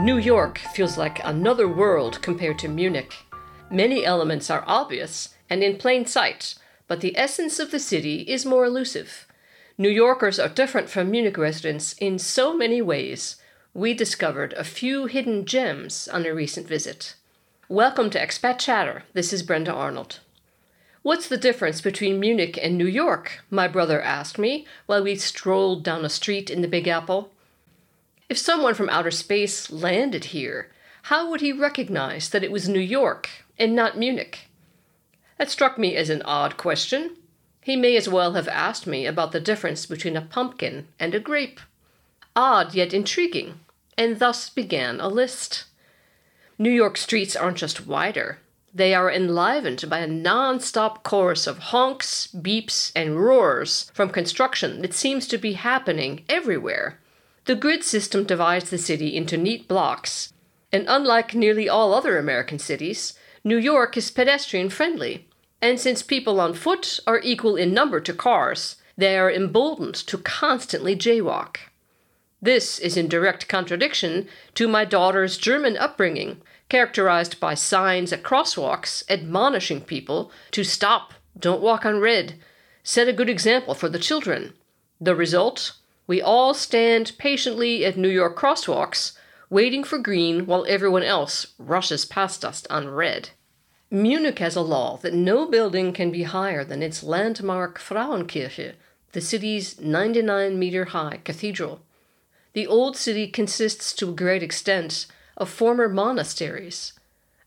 New York feels like another world compared to Munich. Many elements are obvious and in plain sight, but the essence of the city is more elusive. New Yorkers are different from Munich residents in so many ways. We discovered a few hidden gems on a recent visit. Welcome to Expat Chatter. This is Brenda Arnold. What's the difference between Munich and New York? My brother asked me while we strolled down a street in the Big Apple. If someone from outer space landed here, how would he recognize that it was New York and not Munich? That struck me as an odd question. He may as well have asked me about the difference between a pumpkin and a grape. Odd yet intriguing, and thus began a list. New York streets aren't just wider, they are enlivened by a non stop chorus of honks, beeps, and roars from construction that seems to be happening everywhere. The grid system divides the city into neat blocks, and unlike nearly all other American cities, New York is pedestrian friendly. And since people on foot are equal in number to cars, they are emboldened to constantly jaywalk. This is in direct contradiction to my daughter's German upbringing, characterized by signs at crosswalks admonishing people to stop, don't walk on red, set a good example for the children. The result? We all stand patiently at New York crosswalks, waiting for green while everyone else rushes past us on red. Munich has a law that no building can be higher than its landmark Frauenkirche, the city's 99 meter high cathedral. The old city consists to a great extent of former monasteries.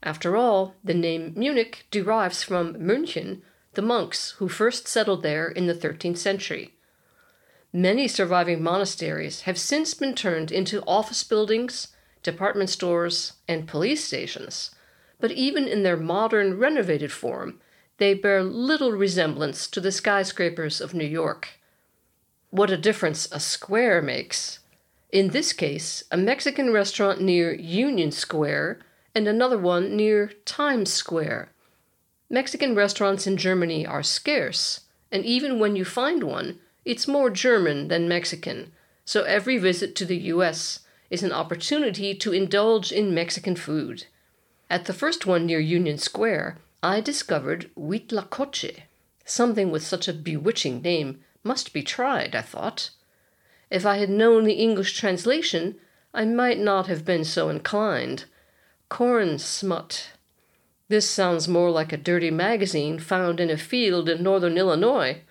After all, the name Munich derives from München, the monks who first settled there in the 13th century. Many surviving monasteries have since been turned into office buildings, department stores, and police stations, but even in their modern renovated form, they bear little resemblance to the skyscrapers of New York. What a difference a square makes! In this case, a Mexican restaurant near Union Square and another one near Times Square. Mexican restaurants in Germany are scarce, and even when you find one, it's more German than Mexican, so every visit to the US is an opportunity to indulge in Mexican food. At the first one near Union Square, I discovered Huitlacoche. Something with such a bewitching name must be tried, I thought. If I had known the English translation, I might not have been so inclined. Corn smut. This sounds more like a dirty magazine found in a field in northern Illinois.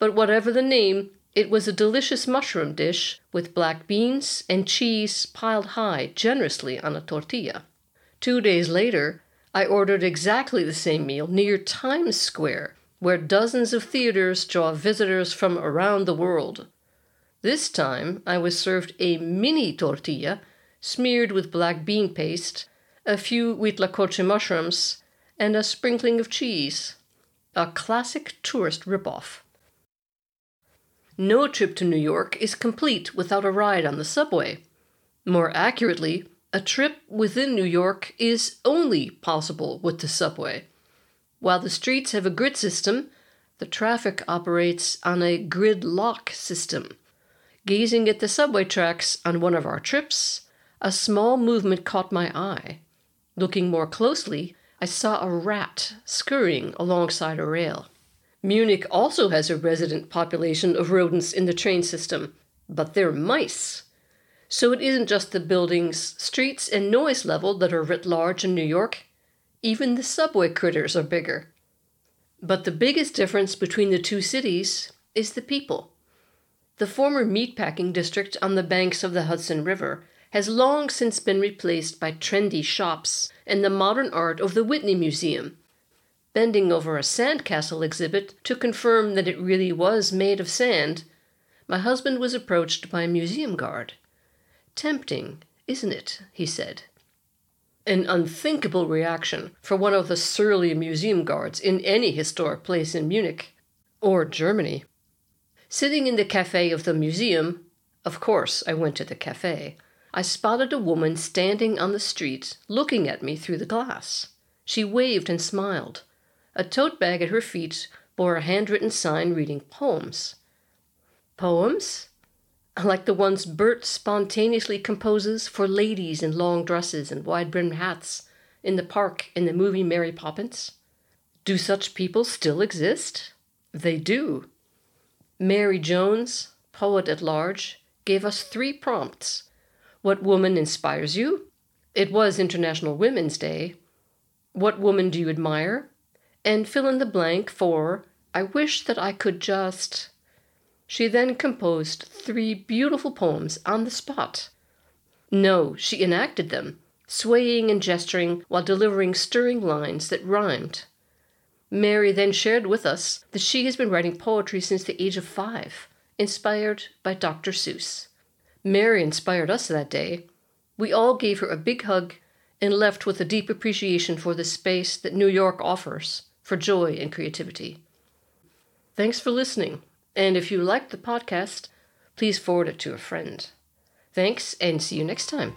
But whatever the name, it was a delicious mushroom dish with black beans and cheese piled high generously on a tortilla. Two days later, I ordered exactly the same meal near Times Square, where dozens of theaters draw visitors from around the world. This time I was served a mini tortilla smeared with black bean paste, a few huitlacoche mushrooms, and a sprinkling of cheese. A classic tourist ripoff. No trip to New York is complete without a ride on the subway. More accurately, a trip within New York is only possible with the subway. While the streets have a grid system, the traffic operates on a grid lock system. Gazing at the subway tracks on one of our trips, a small movement caught my eye. Looking more closely, I saw a rat scurrying alongside a rail. Munich also has a resident population of rodents in the train system, but they're mice. So it isn't just the buildings, streets, and noise level that are writ large in New York. Even the subway critters are bigger. But the biggest difference between the two cities is the people. The former meatpacking district on the banks of the Hudson River has long since been replaced by trendy shops and the modern art of the Whitney Museum. Bending over a sandcastle exhibit to confirm that it really was made of sand, my husband was approached by a museum guard. Tempting, isn't it? he said. An unthinkable reaction for one of the surly museum guards in any historic place in Munich or Germany. Sitting in the cafe of the museum, of course I went to the cafe, I spotted a woman standing on the street looking at me through the glass. She waved and smiled. A tote bag at her feet bore a handwritten sign reading poems. Poems? like the ones Bert spontaneously composes for ladies in long dresses and wide brimmed hats in the park in the movie Mary Poppins? Do such people still exist? They do. Mary Jones, poet at large, gave us three prompts. What woman inspires you? It was International Women's Day. What woman do you admire? And fill in the blank for I wish that I could just. She then composed three beautiful poems on the spot. No, she enacted them, swaying and gesturing while delivering stirring lines that rhymed. Mary then shared with us that she has been writing poetry since the age of five, inspired by Dr. Seuss. Mary inspired us that day. We all gave her a big hug and left with a deep appreciation for the space that New York offers for joy and creativity. Thanks for listening, and if you liked the podcast, please forward it to a friend. Thanks, and see you next time.